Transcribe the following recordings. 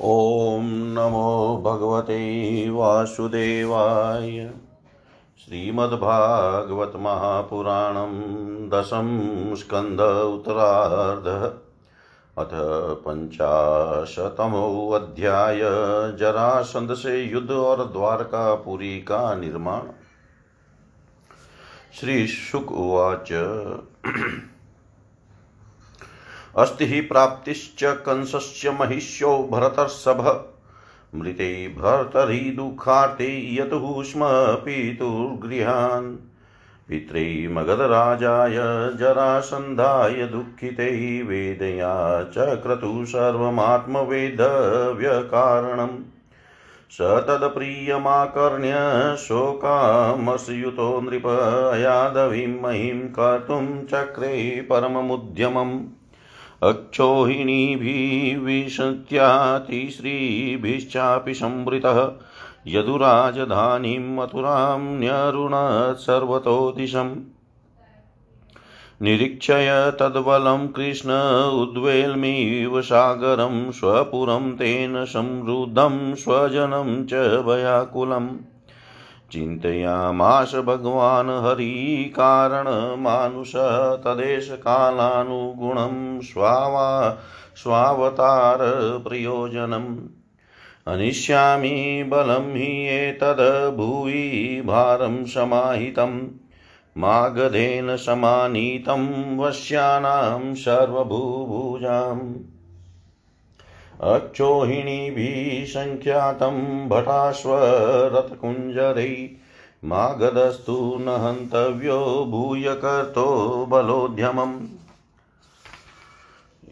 ॐ नमो भगवते वासुदेवाय। श्रीमद्भागवतमहापुराणं दशं स्कन्द उत्तरार्धः। अथ पञ्चाशतमोऽध्याय। जरासन्ध से युद्ध और द्वारकापुरी का निर्माण। श्रीशुक उवाच। अस्ति प्राप्तिश्च कंसस्य महिष्यो भरतर्षभ मृते भर्तरि दुःखार्ते यतुः स्म पितुर्गृहान् पित्रे मगधराजाय जरासन्धाय दुःखिते वेदया चक्रतु सर्वमात्मवेदव्यकारणम्। स तत्प्रियमाकर्ण्य शोकामसयुतो नृप यादवीं महिं कर्तुं चक्रे परममुद्यमम्। अक्षोहिणीभिविशत्यातिश्रीभिश्चापि संवृतः। यदुराजधानीं मथुरां न्यरुणत् सर्वतो दिशम् निरीक्षय तद्बलं कृष्ण उद्वेल्मिव सागरं स्वपुरं तेन संरुद्धं स्वजनं च भयाकुलम्। चिन्तयामाश भगवान् हरिकारणमानुष तदेशकालानुगुणं स्वावा स्वावतारप्रयोजनम् अनिष्यामि बलं हि एतद् भुवि भारं समाहितं। मागधेन समानीतं वश्यानां सर्वभूभुजाम्। अक्षोहिणीभिः सङ्ख्यातं भटाश्वरथकुञ्जरै मागधस्तु न हन्तव्यो भूय कर्तो बलोद्यमम्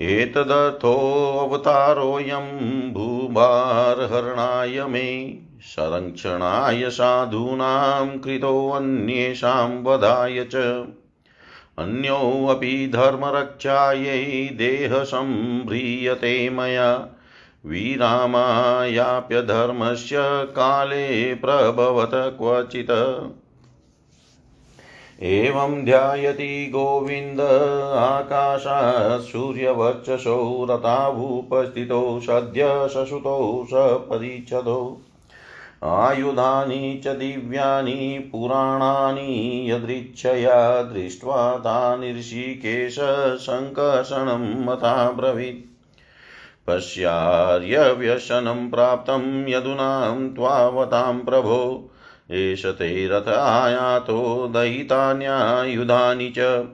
एतदर्थोऽवतारोऽयं भूभारहरणाय मे संरक्षणाय साधूनां कृतोऽन्येषां वधाय च। अन्योऽपि धर्मरक्षायै देहसम्भ्रियते मया। विरामायाप्यधर्मस्य काले प्रभवत क्वचित्। एवं ध्यायति गोविन्द आकाशात् सूर्यवर्चसो रतावुपस्थितौ सद्य ससुतौ सपरिच्छदौ। आयुधानि च दिव्यानि, पुराणानि यदृच्छया दृष्ट्वा तानि ऋषिकेश सङ्कर्षणं मता ब्रवीत् पश्यार्यव्यसनं प्राप्तं यदुनां त्वावतां प्रभो। एष ते रथ आयातो दयितान्यायुधानि च।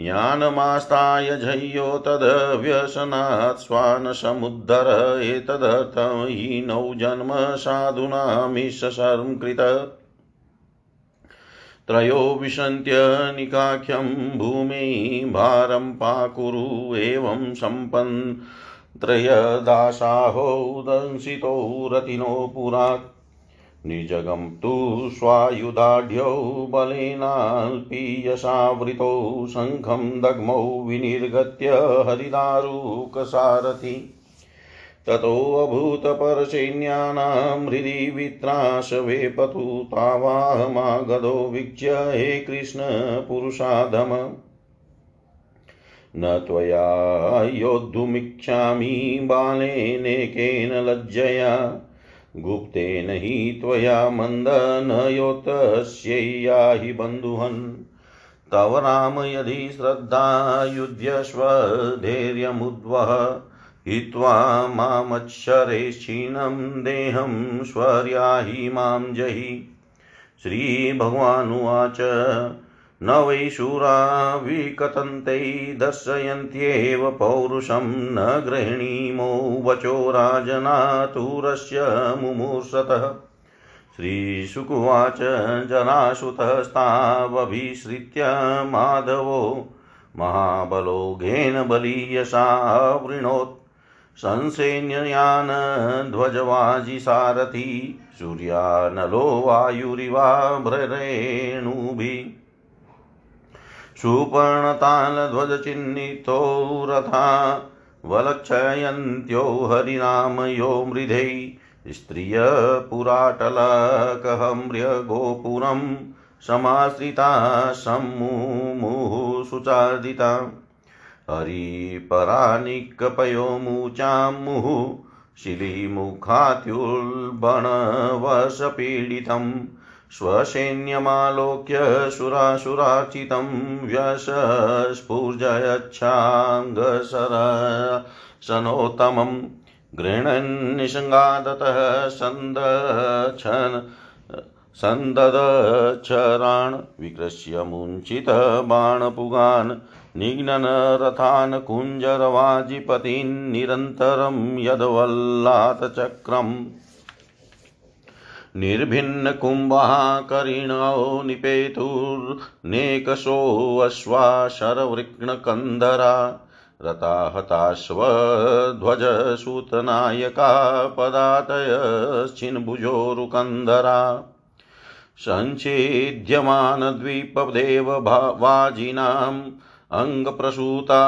यानमास्ताय झय्यो तदव्यसनात् स्वानसमुद्धर एतदर्थं हि नौ जन्म साधूनामिशर्मकृत त्रयो विशन्त्यनिकाख्यं भूमि भारं पाकुरु एवं सम्पन् त्रयदासाहो दंसितो रतिनो पुरात्। निजगं तु स्वायुधाढ्यौ बलेनाल्पीयसावृतौ शङ्खं दग्मौ विनिर्गत्य हरिदारुकसारथि। ततोऽभूतपरसैन्यानां हृदि वित्राशवेपतु तावाहमागधो वीक्ष्य हे कृष्णपुरुषाधम न त्वया योद्धुमिच्छामि बालेनेकेन लज्जया। गुप्तेन हि त्वया मन्दनयोतस्यैया हि बन्धुहन्। तव राम यदि श्रद्धा युध्यस्व धैर्यमुद्वह हित्वा मामच्छरेक्षीणं देहं स्वर्याहि माँ जहि। श्रीभगवानुवाच न वै शूरा विकतन्ते दर्शयन्त्येव पौरुषं न गृह्णीमो वचो राजनातुरस्य मुमूर्षतः। श्रीशुकुवाच जनासुतस्तावभिश्रित्य माधवो महाबलोघेन बलीयसावृणोत् संसैन्ययान ध्वजवाजिसारथि सूर्यानलो वायुरिवाभ्रेणुभिः सुपर्णतालध्वजचिह्नितो रथा वलक्षयन्त्यो हरिनामयो मृधै स्त्रियपुराटलकहम्र्यगोपुरं समाश्रिता सम्मुमुः सुचार्दिता हरिपरानिकपयो मुचां मुहुः शिलीमुखात्युल्बणवशपीडितम्। स्वसैन्यमालोक्य सुरासुराचितं व्यशस्फूर्जयच्छाङ्गसरसनोत्तमम् गृह्णन्निषङ्गादतः सन्दच्छन् सन्ददच्छरान् विकृष्य मुञ्चितबाणपुगान् निघ्ननरथान् कुञ्जरवाजिपतीन् निरन्तरं यद्वल्लातचक्रम् निर्भिन्नकुम्भाकरिणो निपेतुर्नेकशोऽश्वा शरवृग्णकन्धरा रताहताश्वध्वजसूतनायका पदातयश्चिन्भुजोरुकन्धरा सञ्छेद्यमानद्वीपदेव वाजिनाम् अङ्गप्रसूता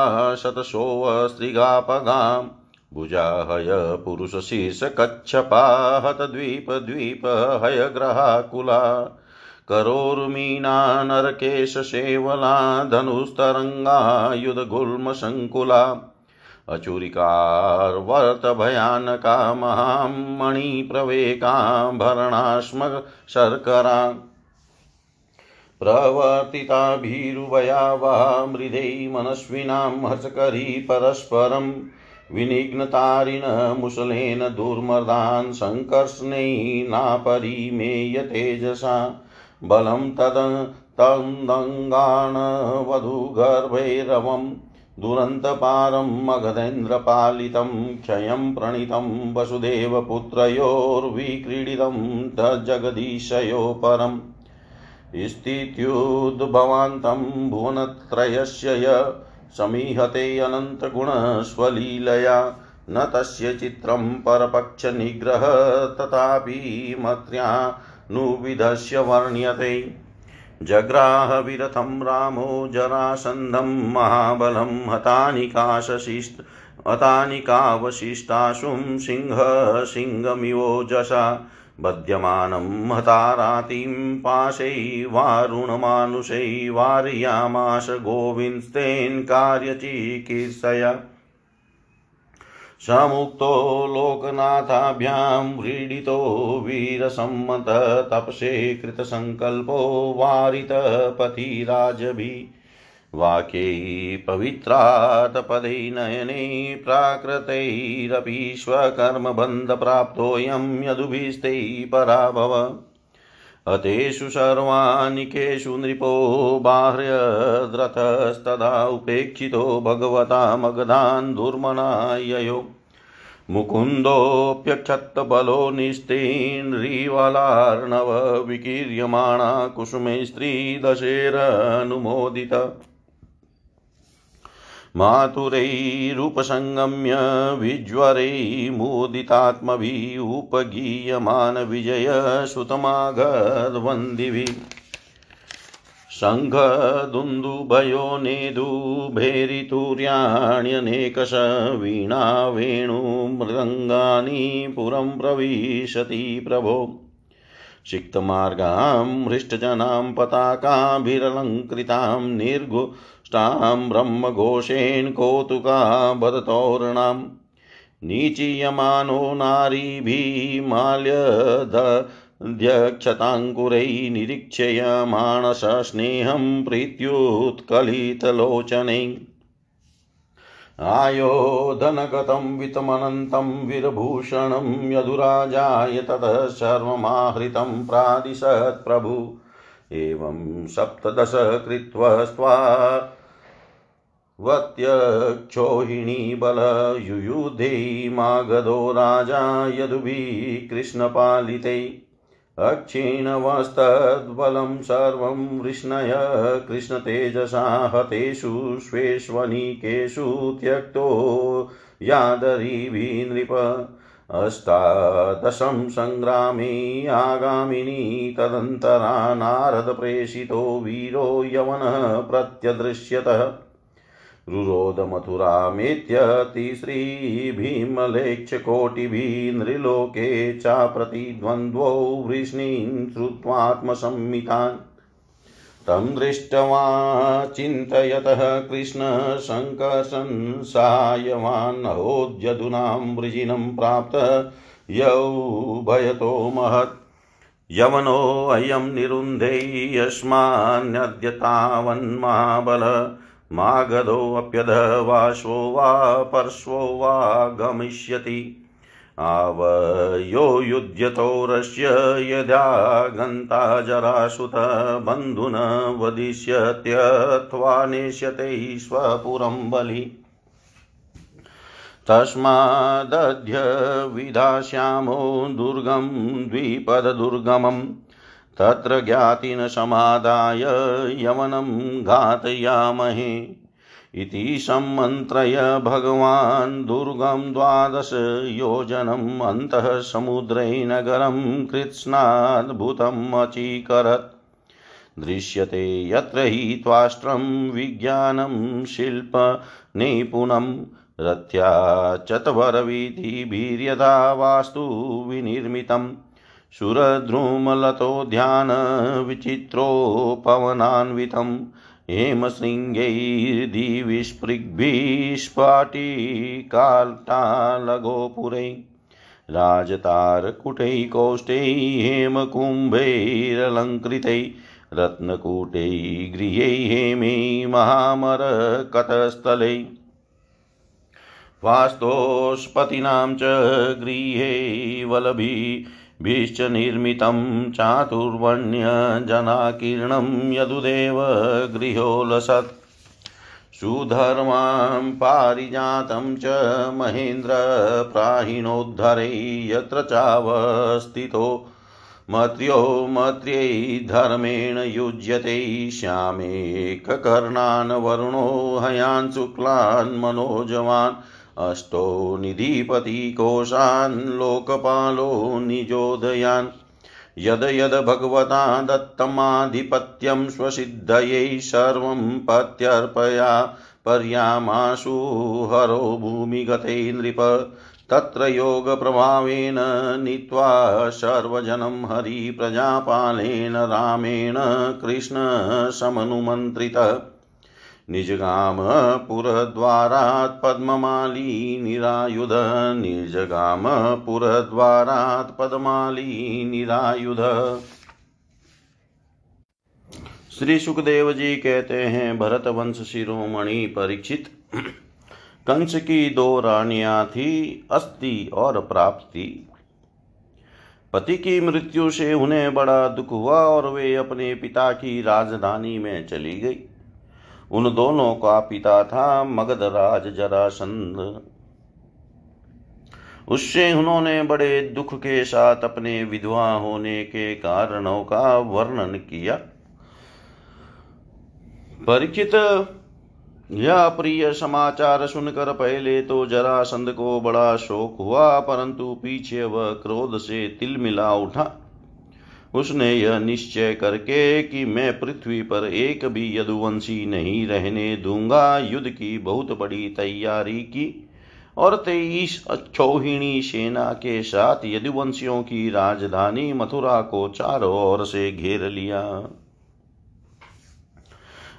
शतशोऽस्त्रिगापगाम् भुजाहय पुरुषशीर्षकच्छपा हतद्वीपद्वीपहयग्रहाकुला करोर्मीना नरकेशसेवला धनुस्तरङ्गायुधगुल्मसङ्कुला अचुरिकार्वर्तभयानका महामणिप्रवेकाभरणाश्म शर्करा। प्रवर्तिताभिरुभया वा मृदै मनस्विनां हर्षकरी परस्परम्। विनिघ्नतारिण मुसलेन दुर्मदान् सङ्कर्षणैनापरिमेय तेजसा बलं तद तन्दङ्गाणवधूगर्भैरवम् दुरन्तपारं मगधेन्द्रपालितं क्षयं प्रणीतं वसुदेवपुत्रयोर्विक्रीडितं तज्जगदीशयो परम् स्थित्युद्भवान्तं भुवनत्रयस्य य समीहते अनन्तगुणस्वलीलया। न तस्य चित्रं परपक्षनिग्रह, तथापि मत्र्यानुविधस्य वर्ण्यते। जग्राहविरथं रामो जरासन्धं महाबलं हतानिकाशिष्ट हतानिकावशिष्टाशुं सिंह सिंहमिवोजसा। बध्यमानं हतारातिं पाशैवारुणमानुषै वारयामाश गोविंस्तेन कार्यचिकीर्षया समुक्तो लोकनाथाभ्यां व्रीडितो वीरसम्मत तपसे कृतसङ्कल्पो वारितपतिराजभिः। वाक्यै पवित्रातपदै नयने प्राकृतैरपि स्वकर्मबन्धप्राप्तोऽयं यदुभिस्तै पराभव। अतेषु सर्वानिकेषु नृपो बाह्र्यद्रथस्तदा उपेक्षितो भगवता मगधान् दुर्मनाययो। मुकुन्दोऽप्यक्षत्तबलो निस्तीर्णरीवलार्णव विकीर्यमाणा कुसुमे स्त्रीदशेरनुमोदित। मातुरैरूपसङ्गम्य विज्वरैमुदितात्मभिः उपगीयमानविजयसुतमागधवन्दिभिः शङ्खदुन्दुभयो नेदुभेरितुर्याण्यनेकश वीणा वेणुमृदङ्गानि पुरं प्रविशति प्रभो। सिक्तमार्गां हृष्टजनां पताकाभिरलङ्कृतां निर्गु ष्टां ब्रह्मघोषेण कौतुका बदतोरणाम् निचीयमानो नारीभिमाल्यध्यक्षताङ्कुरै निरीक्षयमाणसस्नेहं प्रीत्युत्कलितलोचनै। आयोधनगतं वितमनन्तं वीरभूषणं यदुराजाय ततः सर्वमाहृतं प्रादिशत् प्रभु। एवं सप्तदश कृत्वस्त्वा वत्यक्षोहिणीबलयुयुधे मागधो राजा यदुभिः कृष्णपालिते अक्षीणवस्तद्बलं सर्वं वृष्णय कृष्णतेजसा हतेषु स्वेष्वनिकेषु त्यक्तो यादरीभिः नृप अष्टादशं सङ्ग्रामे आगामिनी तदन्तरा नारदप्रेषितो वीरो यवनः प्रत्यदृश्यतः रुरोधमथुरामेत्यतिश्रीभीमलेक्षकोटिभिः नृलोके चाप्रतिद्वन्द्वौ वृष्णीन् श्रुत्वात्मसंमितान्। तं दृष्ट्वा चिन्तयतः कृष्णशङ्कसंसायवान् अहोद्यधुनां वृजिनं प्राप्त यौ भयतो महत्। यवनोऽयं निरुन्धे यस्मान्यद्य तावन्माबल मागधोऽप्यधवाश्वो वा पर्श्वो वा गमिष्यति। आवयो युध्यतोरस्य यदा गन्ता जरासुत बन्धुन वदिष्यत्यथवा नेष्यते स्वपुरं बलि। तस्मादद्य विधास्यामो दुर्गं द्विपददुर्गमम्। तत्र ज्ञातिन समादाय यवनं घातयामहे। इति सम्मन्त्रय भगवान् दुर्गं द्वादशयोजनम् अन्तः समुद्रे नगरं कृत्स्नाद्भुतम् अचीकरत्। दृश्यते यत्र हि त्वाष्ट्रं विज्ञानं शिल्पनिपुणं रथ्या चत्वरवीथिभिर्यथा वास्तु विनिर्मितम्। सुरद्रुमलतोध्यानविचित्रोपवनान्वितं हेमशृङ्गैर्दिविस्पृग्भिस्फाटिकाल्टालगोपुरै राजतारकुटैः कोष्ठैः हेमकुम्भैरलङ्कृतैः रत्नकूटैः गृहैः हेमै महामरकटस्थलै वास्तोष्पतीनां च गृहे वलभिः भिश्च निर्मितं चातुर्वर्ण्यजनाकीर्णं यदुदेव गृहोलसत्। सुधर्मां पारिजातं च महेन्द्रप्राहिणोद्धरै यत्र चावस्थितो मत्र्यो मत्र्यै धर्मेण युज्यते श्यामेककर्णान् वरुणो हयान् शुक्लान् मनोजवान् अष्टो निधिपतिकोशान् लोकपालो निजोदयान् यद यद भगवता दत्तमाधिपत्यं स्वसिद्धयै सर्वं पत्यर्पया पर्यामाशु हरो भूमिगते नृप। तत्र योगप्रभावेन नीत्वा सर्वजनं हरिप्रजापालेन रामेण कृष्णसमनुमन्त्रितः। निजगाम पुरद्वारात् पद्ममाली निरायुध। निर्जगाम पुरद्वारात् पद्माली निरायुध श्री सुखदेव जी कहते हैं भरत वंश शिरोमणि परीक्षित। कंस की दो रानियाँ थी, अस्थि और प्राप्ति। पति की मृत्यु से उन्हें बड़ा दुख हुआ और वे अपने पिता की राजधानी में चली गई। उन दोनों का पिता था मगधराज जरासंध। उससे उन्होंने बड़े दुख के साथ अपने विधवा होने के कारणों का वर्णन किया। परिचित यह प्रिय समाचार सुनकर पहले तो जरासंध को बड़ा शोक हुआ, परंतु पीछे वह क्रोध से तिलमिला उठा। उसने यह निश्चय करके कि मैं पृथ्वी पर एक भी यदुवंशी नहीं रहने दूँगा। युद्ध की बहुत बड़ी तैयारी की। और तेईस अक्षौहिणी सेना के साथ यदुवंशियों की राजधानी मथुरा को चारों ओर से घेर लिया।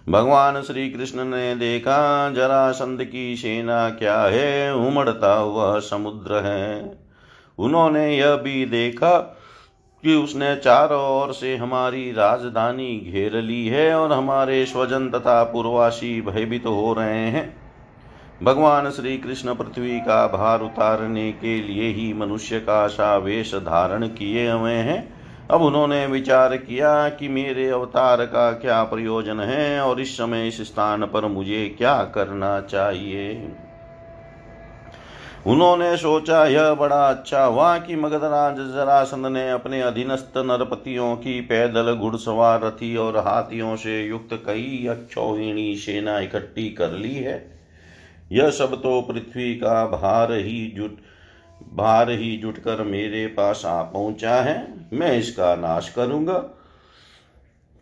भगवान श्री कृष्ण ने देखा, जरासंध की सेना क्या है? उमड़ता हुआ समुद्र है। उन्होंने यह भी देखा कि उसने चारों ओर से हमारी राजधानी घेर ली है और हमारे स्वजन तथा पूर्वासी भयभीत तो हो रहे हैं। भगवान श्री कृष्ण पृथ्वी का भार उतारने के लिए ही मनुष्य का सा वेश धारण किए हुए हैं। अब उन्होंने विचार किया कि मेरे अवतार का क्या प्रयोजन है और इस समय इस स्थान पर मुझे क्या करना चाहिए। उन्होंने सोचा, यह बड़ा अच्छा हुआ कि मगधराज जरासंध ने अपने अधीनस्थ नरपतियों की पैदल घुड़सवार रथी और हाथियों से युक्त कई अक्षौहिणी सेना इकट्ठी कर ली है। यह सब तो पृथ्वी का भार ही जुट, भार ही जुटकर मेरे पास आ पहुँचा है। मैं इसका नाश करूँगा।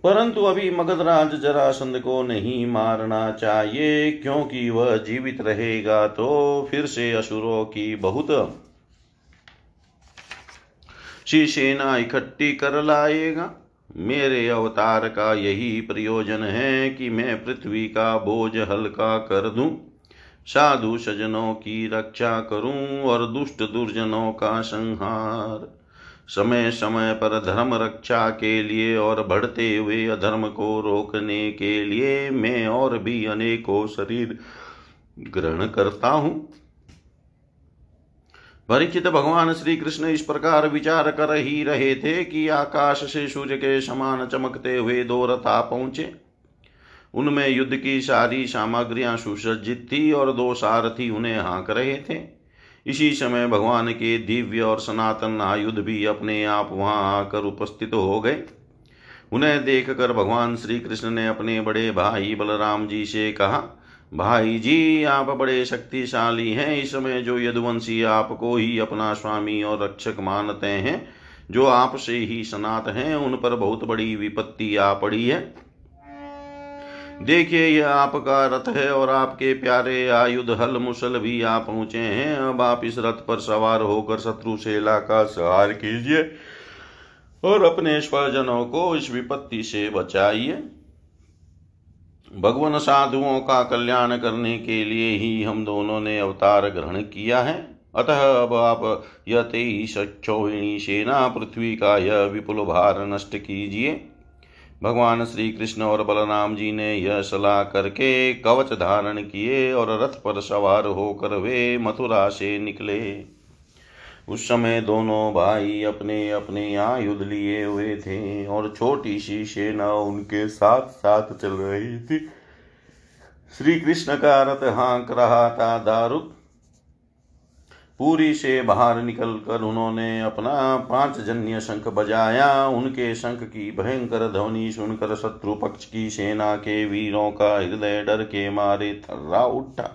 परंतु अभी मगधराज जरासंध को नहीं मारना चाहिए, क्योंकि वह जीवित रहेगा तो फिर से असुरों की बहुत। सी सेना इकट्ठी कर लाएगा। मेरे अवतार का यही प्रयोजन है कि मैं पृथ्वी का बोझ हल्का कर दूँ, साधु सजनों की रक्षा करूँ और दुष्ट दुर्जनों का संहार। समय समय पर धर्म रक्षा के लिए और बढ़ते हुए अधर्म को रोकने के लिए मैं और भी अनेकों शरीर ग्रहण करता हूँ। परीक्षित भगवान श्री कृष्ण इस प्रकार विचार कर ही रहे थे कि आकाश से सूर्य के समान चमकते हुए दो रथा पहुँचे। उनमें युद्ध की सारी सामग्रियाँ सुसज्जित थी और दो सारथी उन्हें हाँक रहे थे। इसी समय भगवान के दिव्य और सनातन आयुध भी अपने आप वहाँ आकर उपस्थित हो गए। उन्हें देखकर भगवान श्री कृष्ण ने अपने बड़े भाई बलराम जी से कहा, भाई जी, आप बड़े शक्तिशाली हैं। इस समय जो यदुवंशी आपको ही अपना स्वामी और रक्षक मानते हैं, जो आपसे ही सनात हैं, उन पर बहुत बड़ी विपत्ति आ पड़ी है। देखिए, यह आपका रथ है और आपके प्यारे आयुध हल मुसल भी आ पहुँचे हैं। अब आप इस रथ पर सवार होकर शत्रु सेला का सहार कीजिए और अपने स्वजनों को इस विपत्ति से बचाइए। भगवान साधुओं का कल्याण करने के लिए ही हम दोनों ने अवतार ग्रहण किया है। अतः अब आप यह तेईस सेना पृथ्वी का यह विपुल भार नष्ट कीजिए। भगवान श्री कृष्ण और बलराम जी ने यह सलाह करके कवच धारण किए और रथ पर सवार होकर वे मथुरा से निकले। उस समय दोनों भाई अपने अपने आयुध लिए हुए थे और छोटी सी सेना उनके साथ साथ चल रही थी। श्री कृष्ण का रथ हाँक रहा था दारुक पूरी से बाहर निकलकर उन्होंने अपना पाँच जन्य शंख बजाया। उनके शंख की भयंकर ध्वनि सुनकर शत्रु पक्ष की सेना के वीरों का हृदय डर के मारे थर्रा उठा।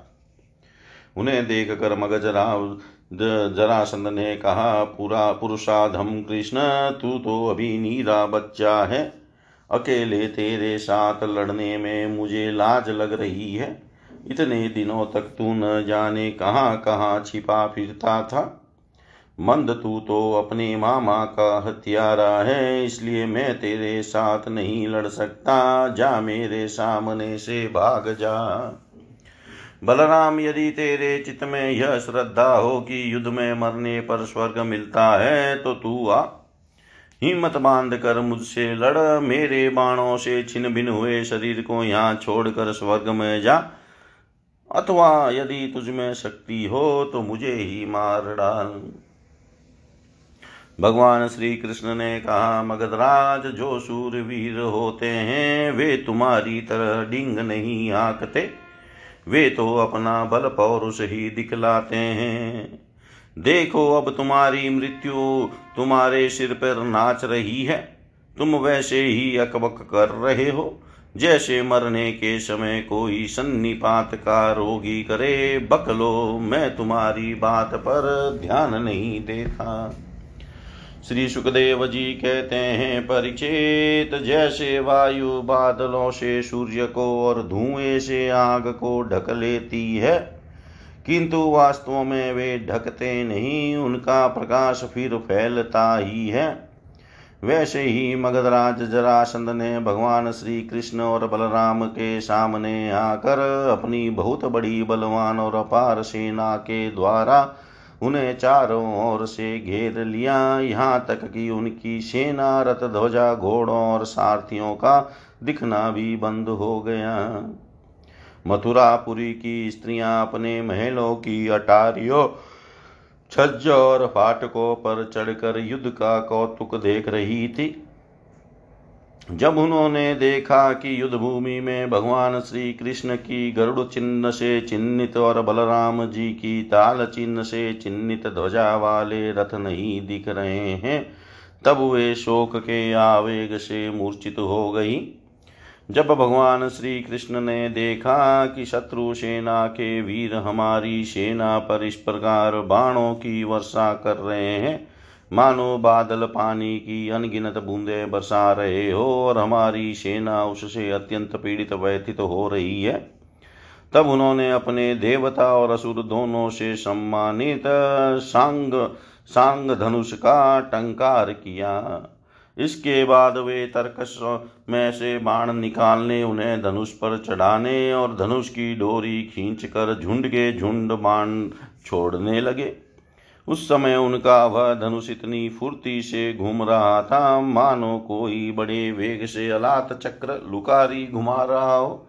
उन्हें देख कर मगजराव जरासंध ने कहा, पूरा पुरुषाधम कृष्ण, तू तो अभी नीरा बच्चा है। अकेले तेरे साथ लड़ने में मुझे लाज लग रही है। इतने दिनों तक तू न जाने कहाँ कहाँ छिपा फिरता था। मंद तू तो अपने मामा का हत्यारा है, इसलिए मैं तेरे साथ नहीं लड़ सकता। जा मेरे सामने से भाग जा। बलराम, यदि तेरे चित्त में यह श्रद्धा हो कि युद्ध में मरने पर स्वर्ग मिलता है तो तू आ। हिम्मत बाँध कर मुझसे लड़, मेरे बाणों से छिन भिन हुए शरीर को यहाँ छोड़कर स्वर्ग में जा। अथवा यदि तुझमें शक्ति हो तो मुझे ही मार डाल। भगवान श्री कृष्ण ने कहा, मगधराज जो सूरवीर होते हैं, वे तुम्हारी तरह डिंग नहीं आकते। वे तो अपना बल पौरुष ही दिखलाते हैं। देखो, अब तुम्हारी मृत्यु तुम्हारे सिर पर नाच रही है। तुम वैसे ही अकबक कर रहे हो। जैसे मरने के समय कोई सन्निपात का रोगी करे, बकलो, मैं तुम्हारी बात पर ध्यान नहीं देता। श्री सुखदेव जी कहते हैं, परिचेत, जैसे वायु बादलों से सूर्य को और धुएँ से आग को ढक लेती है, किंतु वास्तव में वे ढकते नहीं, उनका प्रकाश फिर फैलता ही है। वैसे ही मगधराज जरासंध ने भगवान श्री कृष्ण और बलराम के सामने आकर अपनी बहुत बड़ी बलवान और अपार सेना के द्वारा उन्हें चारों ओर से घेर लिया। यहाँ तक कि उनकी सेना रथ ध्वजा घोड़ों और सारथियों का दिखना भी बंद हो गया। मथुरापुरी की स्त्रियाँ अपने महलों की अटारियों छज्ज और फाटकों पर चढ़कर युद्ध का कौतुक देख रही थी। जब उन्होंने देखा कि युद्ध भूमि में भगवान श्री कृष्ण की गरुड़ चिन्ह से चिन्हित और बलराम जी की ताल चिन्ह से चिन्हित ध्वजा वाले रथ नहीं दिख रहे हैं, तब वे शोक के आवेग से मूर्छित हो गई। जब भगवान श्री कृष्ण ने देखा कि शत्रु सेना के वीर हमारी सेना पर इस प्रकार बाणों की वर्षा कर रहे हैं, मानो बादल पानी की अनगिनत बूंदें बरसा रहे हो और हमारी सेना उससे अत्यंत पीड़ित व्यथित हो रही है। तब उन्होंने अपने देवता और असुर दोनों से सम्मानित सांग सांग धनुष का टंकार किया। इसके बाद वे तर्कस में से बाण निकालने, उन्हें धनुष पर चढ़ाने और धनुष की डोरी खींचकर झुंड के झुंड बाण छोड़ने लगे। उस समय उनका वह धनुष इतनी फुर्ती से घूम रहा था, मानो कोई बड़े वेग से अलात चक्र लुकारी घुमा रहा हो।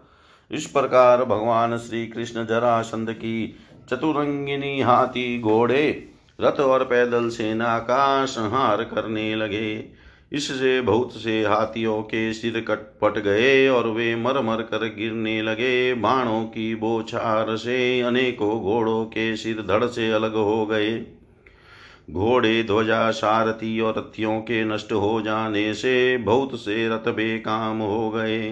इस प्रकार भगवान श्री कृष्ण जरासंध की चतुरंगिनी हाथी घोड़े, रथ और पैदल सेना का संहार करने लगे। इससे बहुत से हाथियों के सिर कट पट गए और वे मर मर कर गिरने लगे। बाणों की बोछार से अनेकों घोड़ों के सिर धड़ से अलग हो गए। घोड़े, ध्वजा, सारथी और रथियों के नष्ट हो जाने से बहुत से रथ बेकाम हो गए।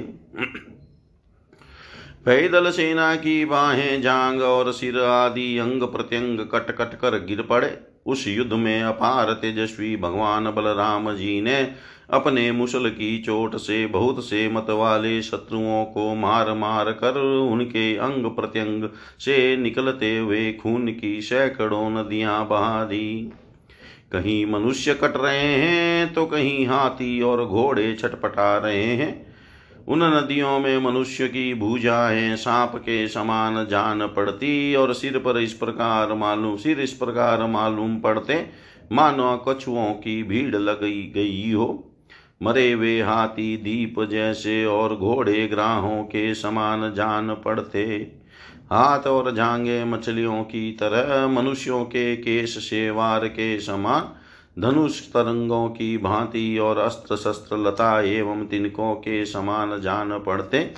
पैदल सेना की बाहें, जांग और सिर आदि अंग प्रत्यंग कट कट कर गिर पड़े। उस युद्ध में अपार तेजस्वी भगवान बलराम जी ने अपने मुसल की चोट से, बहुत से मत वाले शत्रुओं को मार मार कर उनके अंग प्रत्यंग से निकलते हुए खून की सैकड़ों नदियाँ बहा दी। कहीं मनुष्य कट रहे हैं तो कहीं हाथी और घोड़े छटपटा रहे हैं। उन नदियों में मनुष्य की भूजाएँ सांप के समान जान पड़ती और सिर पर इस प्रकार मालूम सिर इस प्रकार मालूम पड़ते, मानो कछुओं की भीड़ लगी गई हो। मरे वे हाथी दीप जैसे और घोड़े ग्राहों के समान जान पड़ते। हाथ और जांगे मछलियों की तरह मनुष्यों के केश से वार के समान धनुष तरंगों की भांति और अस्त्र शस्त्र लता एवं तिनकों के समान जान पड़ते।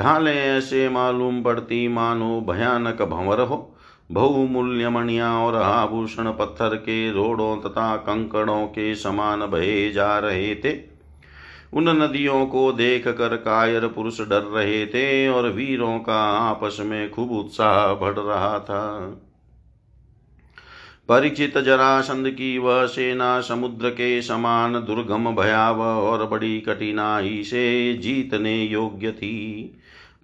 ढाले ऐसे मालूम पड़ती मानो भयानक भंवर हो। बहुमूल्य मणिया और आभूषण पत्थर के रोड़ों तथा कंकड़ों के समान बहे जा रहे थे। उन नदियों को देख कर कायर पुरुष डर रहे थे और वीरों का आपस में खूब उत्साह बढ़ रहा था। परिचित जरासंध की वह सेना समुद्र के समान दुर्गम भयावह और बड़ी कठिनाई से जीतने योग्य थी।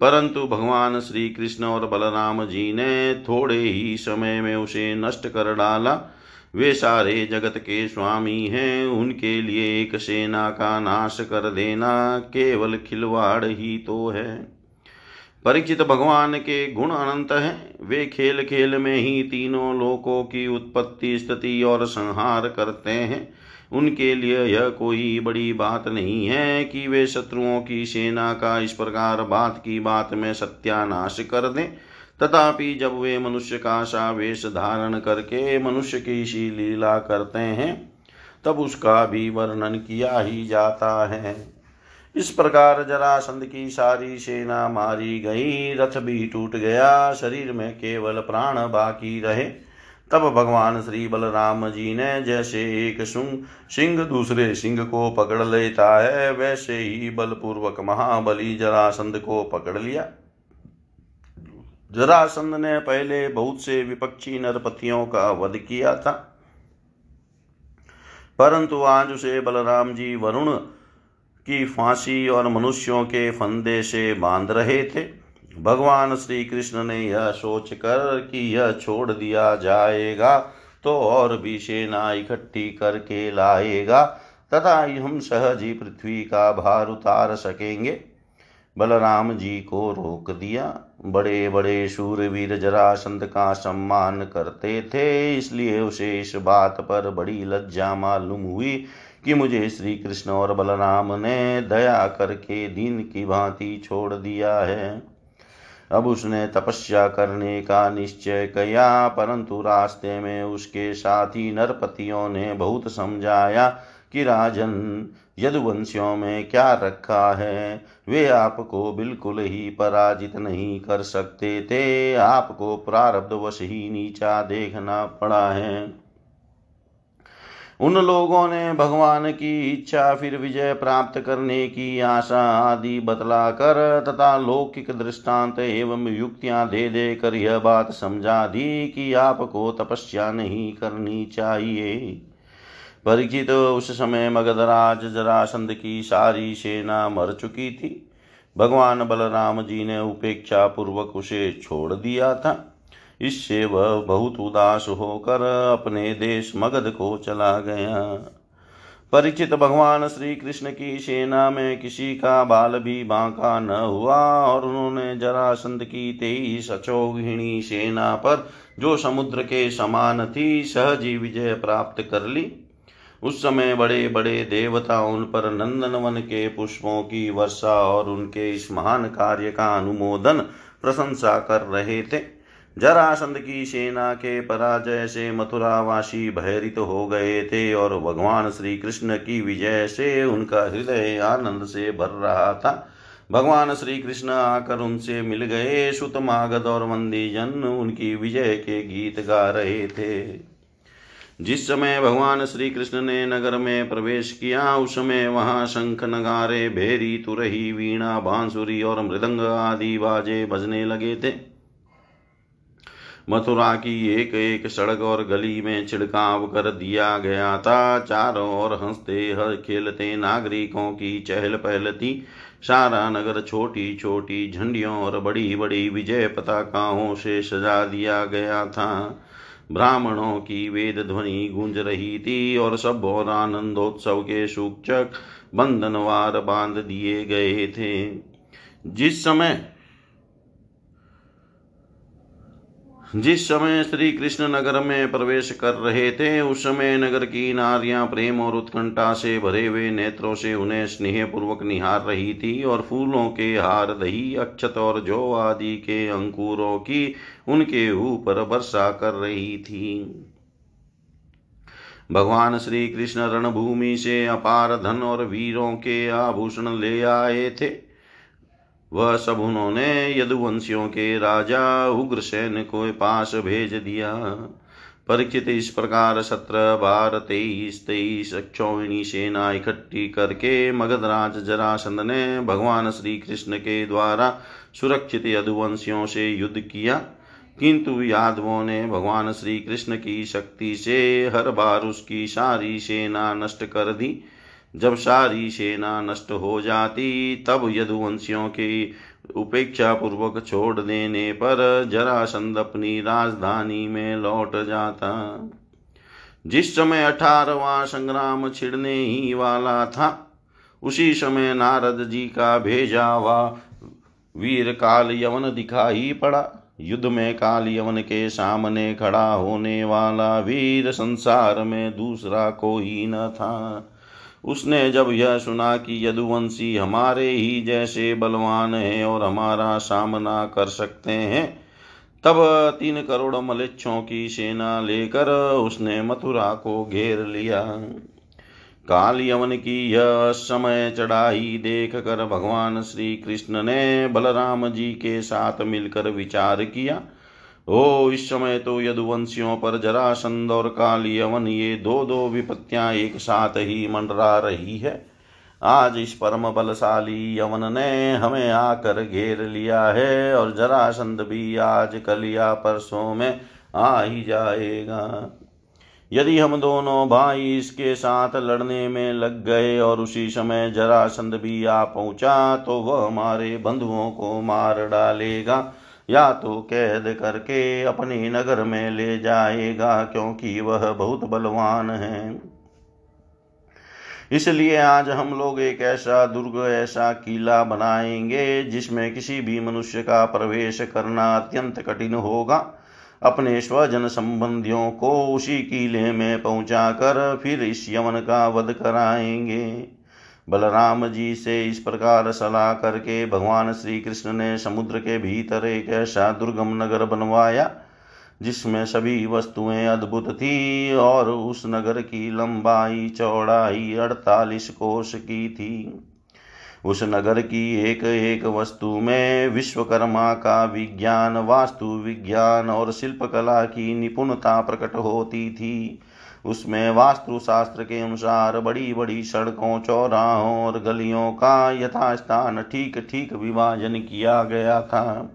परंतु भगवान श्री कृष्ण और बलराम जी ने थोड़े ही समय में उसे नष्ट कर डाला। वे सारे जगत के स्वामी हैं, उनके लिए एक सेना का नाश कर देना केवल खिलवाड़ ही तो है। परीक्षित भगवान के गुण अनंत हैं। वे खेल खेल में ही तीनों लोकों की उत्पत्ति, स्थिति और संहार करते हैं। उनके लिए यह कोई बड़ी बात नहीं है कि वे शत्रुओं की सेना का इस प्रकार बात की बात में सत्यानाश कर दें। तथापि जब वे मनुष्य का सा वेश धारण करके मनुष्य की सी लीला करते हैं, तब उसका भी वर्णन किया ही जाता है। इस प्रकार जरासंध की सारी सेना मारी गई। रथ भी टूट गया। शरीर में केवल प्राण बाकी रहे। तब भगवान श्री बलराम जी ने जैसे एक सिंह दूसरे सिंह को पकड़ लेता है, वैसे ही बलपूर्वक महाबली जरासंध को पकड़ लिया। जरासंध ने पहले बहुत से विपक्षी नरपतियों का वध किया था। परंतु आज उसे बलराम जी वरुण की फांसी और मनुष्यों के फंदे से बाँध रहे थे। भगवान श्री कृष्ण ने यह सोच कर कि यह छोड़ दिया जाएगा तो और भी सेना इकट्ठी करके लाएगा, तथा हम सहज ही पृथ्वी का भार उतार सकेंगे। बलराम जी को रोक दिया। बड़े बड़े शूरवीर जरासंध का सम्मान करते थे, इसलिए उसे इस बात पर बड़ी लज्जा मालूम हुई कि मुझे श्री कृष्ण और बलराम ने दया करके दिन की भांति छोड़ दिया है। अब उसने तपस्या करने का निश्चय किया, परंतु रास्ते में उसके साथी नरपतियों ने बहुत समझाया कि राजन, यदुवंशियों में क्या रखा है? वे आपको बिल्कुल ही पराजित नहीं कर सकते थे। आपको प्रारब्ध वश ही नीचा देखना पड़ा है। उन लोगों ने भगवान की इच्छा फिर विजय प्राप्त करने की आशा आदि बतला कर तथा लौकिक दृष्टांत एवं युक्तियाँ दे दे कर यह बात समझा दी कि आपको तपस्या नहीं करनी चाहिए। परिचित उस समय मगधराज जरासंध की सारी सेना मर चुकी थी। भगवान बलराम जी ने उपेक्षा पूर्वक उसे छोड़ दिया था। इससे वह बहुत उदास होकर अपने देश मगध को चला गया। परिचित भगवान श्री कृष्ण की सेना में किसी का बाल भी बांका न हुआ और उन्होंने जरासंध की तेईस अचोहिणी सेना पर, जो समुद्र के समान थी, सहजी विजय प्राप्त कर ली। उस समय बड़े बड़े देवता उन पर नंदनवन के पुष्पों की वर्षा और उनके इस महान कार्य का अनुमोदन प्रशंसा कर रहे थे। जरासंध की सेना के पराजय से मथुरावासी भयरित तो हो गए थे और भगवान श्री कृष्ण की विजय से उनका हृदय आनंद से भर रहा था। भगवान श्री कृष्ण आकर उनसे मिल गए। सुत मागध और मंदी जन उनकी विजय के गीत गा रहे थे। जिस समय भगवान श्री कृष्ण ने नगर में प्रवेश किया, उस समय वहाँ शंख नगारे, भेरी, तुरही, वीणा, बांसुरी और मृदंग आदि बाजे बजने लगे थे। मथुरा की एक एक सड़क और गली में छिड़काव कर दिया गया था। चारों ओर हँसते खेलते नागरिकों की चहल पहल थी सारा नगर छोटी छोटी झंडियों और बड़ी बड़ी विजय पताकाओं से सजा दिया गया था। ब्राह्मणों की वेद ध्वनि गूंज रही थी और सब और आनंदोत्सव के सूचक बंधनवार बाँध दिए गए थे। जिस समय जिस समय श्री कृष्ण नगर में प्रवेश कर रहे थे, उस समय नगर की नारियाँ प्रेम और उत्कंठा से भरे हुए नेत्रों से उन्हें स्नेह पूर्वक निहार रही थी और फूलों के हार दही, अक्षत और जो आदि के अंकुरों की उनके ऊपर वर्षा कर रही थी। भगवान श्री कृष्ण रणभूमि से अपार धन और वीरों के आभूषण ले आए थे। वह सब उन्होंने यदुवंशियों के राजा उग्रसेन को पास भेज दिया। परीक्षित इस प्रकार सत्रह बार तेईस तेईस अक्षौणी सेना इकट्ठी करके मगधराज जरासंध ने भगवान श्री कृष्ण के द्वारा सुरक्षित यदुवंशियों से युद्ध किया। किंतु यादवों ने भगवान श्री कृष्ण की शक्ति से हर बार उसकी सारी सेना नष्ट कर दी। जब सारी सेना नष्ट हो जाती, तब यदुवंशियों की उपेक्षा पूर्वक छोड़ देने पर जरासंध अपनी राजधानी में लौट जाता। जिस समय अठारवा संग्राम छिड़ने ही वाला था, उसी समय नारद जी का भेजा हुआ वीर काल यवन दिखाई पड़ा। युद्ध में काल यवन के सामने खड़ा होने वाला वीर संसार में दूसरा कोई न था। उसने जब यह सुना कि यदुवंशी हमारे ही जैसे बलवान हैं और हमारा सामना कर सकते हैं, तब तीन करोड़ मलेच्छों की सेना लेकर उसने मथुरा को घेर लिया। काल यवन की यह समय चढ़ाई देख कर भगवान श्री कृष्ण ने बलराम जी के साथ मिलकर विचार किया। ओ, इस समय तो यदुवंशियों पर जरासंध और काली कालियवन ये दो दो विपत्तियाँ एक साथ ही मंडरा रही है। आज इस परम बलशाली यवन ने हमें आकर घेर लिया है और जरासंध भी आज कल या परसों में आ ही जाएगा। यदि हम दोनों भाई इसके साथ लड़ने में लग गए और उसी समय जरासंध भी आ पहुँचा तो वह हमारे बंधुओं को मार डालेगा। या तो कैद करके अपने नगर में ले जाएगा, क्योंकि वह बहुत बलवान है। इसलिए आज हम लोग एक ऐसा दुर्ग, ऐसा किला बनाएँगे, जिसमें किसी भी मनुष्य का प्रवेश करना अत्यंत कठिन होगा। अपने स्वजन संबंधियों को उसी किले में पहुंचाकर फिर इस यमन का वध कराएँगे। बलराम जी से इस प्रकार सलाह करके भगवान श्री कृष्ण ने समुद्र के भीतर एक ऐसा दुर्गम नगर बनवाया, जिसमें सभी वस्तुएँ अद्भुत थी और उस नगर की लंबाई, चौड़ाई, अड़तालीस कोष की थी। उस नगर की एक एक वस्तु में विश्वकर्मा का विज्ञान, वास्तु विज्ञान और शिल्पकला की निपुणता प्रकट होती थी। उसमें वास्तु शास्त्र के अनुसार बड़ी बड़ी सड़कों, चौराहों और गलियों का यथास्थान ठीक ठीक विभाजन किया गया था।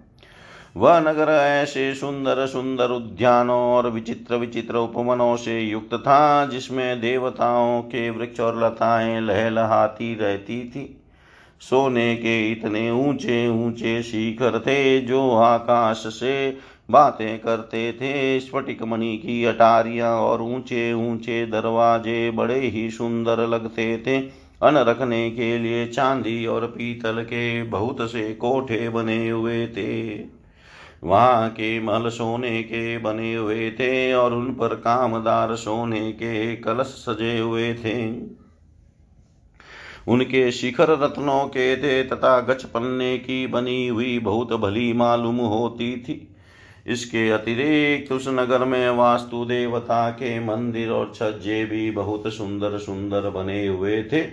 वह नगर ऐसे सुंदर सुंदर उद्यानों और विचित्र विचित्र उपवनों से युक्त था, जिसमें देवताओं के वृक्ष और लताएँ लहलहाती रहती थी। सोने के इतने ऊँचे ऊँचे शिखर थे, जो आकाश से बातें करते थे स्फटिक मणि की अटारियाँ और ऊँचे ऊँचे दरवाजे बड़े ही सुंदर लगते थे। अन रखने के लिए चांदी और पीतल के बहुत से कोठे बने हुए थे। वहाँ के महल सोने के बने हुए थे और उन पर कामदार सोने के कलश सजे हुए थे। उनके शिखर रत्नों के थे तथा गच पन्ने की बनी हुई बहुत भली मालूम होती थी। इसके अतिरिक्त उस नगर में वास्तु देवता के मंदिर और छज्जे भी बहुत सुंदर सुंदर बने हुए थे।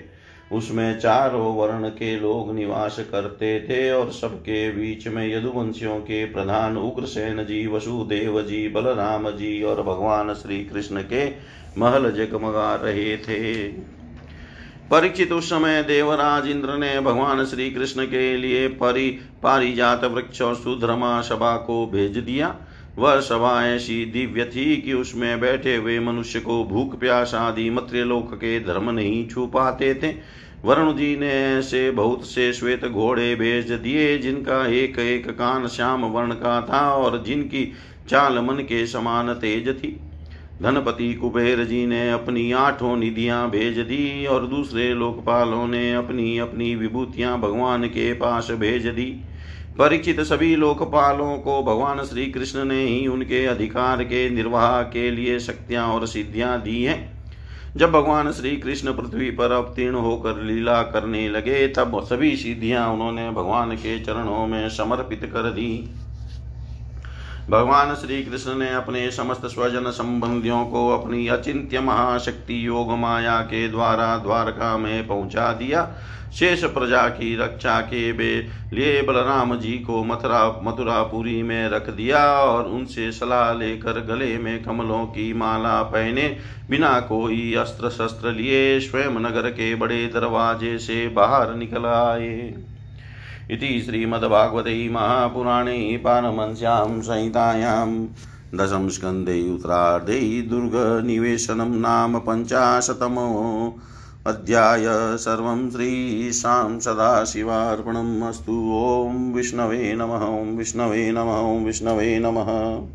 उसमें चारों वर्ण के लोग निवास करते थे और सबके बीच में यदुवंशियों के प्रधान उग्रसेन जी, वसुदेव जी, बलराम जी और भगवान श्री कृष्ण के महल जगमगा रहे थे। परीक्षित उस समय देवराज इंद्र ने भगवान श्री कृष्ण के लिए परि पारिजात वृक्ष और सुधर्मा सभा को भेज दिया। वह सभा ऐसी दिव्य थी कि उसमें बैठे हुए मनुष्य को भूख, प्यास आदि मत्र्यलोक के धर्म नहीं छू पाते थे। वरुण जी ने ऐसे बहुत से श्वेत घोड़े भेज दिए, जिनका एक एक कान श्याम वर्ण का था और जिनकी चाल मन के समान तेज थी। धनपति कुबेर जी ने अपनी आठों निधियाँ भेज दी और दूसरे लोकपालों ने अपनी अपनी विभूतियाँ भगवान के पास भेज दी। परीक्षित सभी लोकपालों को भगवान श्री कृष्ण ने ही उनके अधिकार के निर्वाह के लिए शक्तियाँ और सिद्धियाँ दी हैं। जब भगवान श्री कृष्ण पृथ्वी पर अवतीर्ण होकर लीला करने लगे, तब सभी सिद्धियाँ उन्होंने भगवान के चरणों में समर्पित कर दी। भगवान श्री कृष्ण ने अपने समस्त स्वजन संबंधियों को अपनी अचिंत्य महाशक्ति योग माया के द्वारा द्वारका में पहुँचा दिया। शेष प्रजा की रक्षा के बे लिए बलराम जी को मथुरा मथुरापुरी में रख दिया और उनसे सलाह लेकर गले में कमलों की माला पहने बिना कोई अस्त्र शस्त्र लिए स्वयं नगर के बड़े दरवाजे से बाहर निकल आए। इति श्रीमद्भागवते महापुराणे पारमंस्यां संहितायां दशम स्कन्धे उत्तरार्धे दुर्गनिवेशनं नाम पञ्चाशतमो अध्याय। सर्वं श्रीशां सदाशिवार्पणम् अस्तु। ॐ विष्णवे नमः। ॐ विष्णवे नमः। ॐ विष्णवे नमः।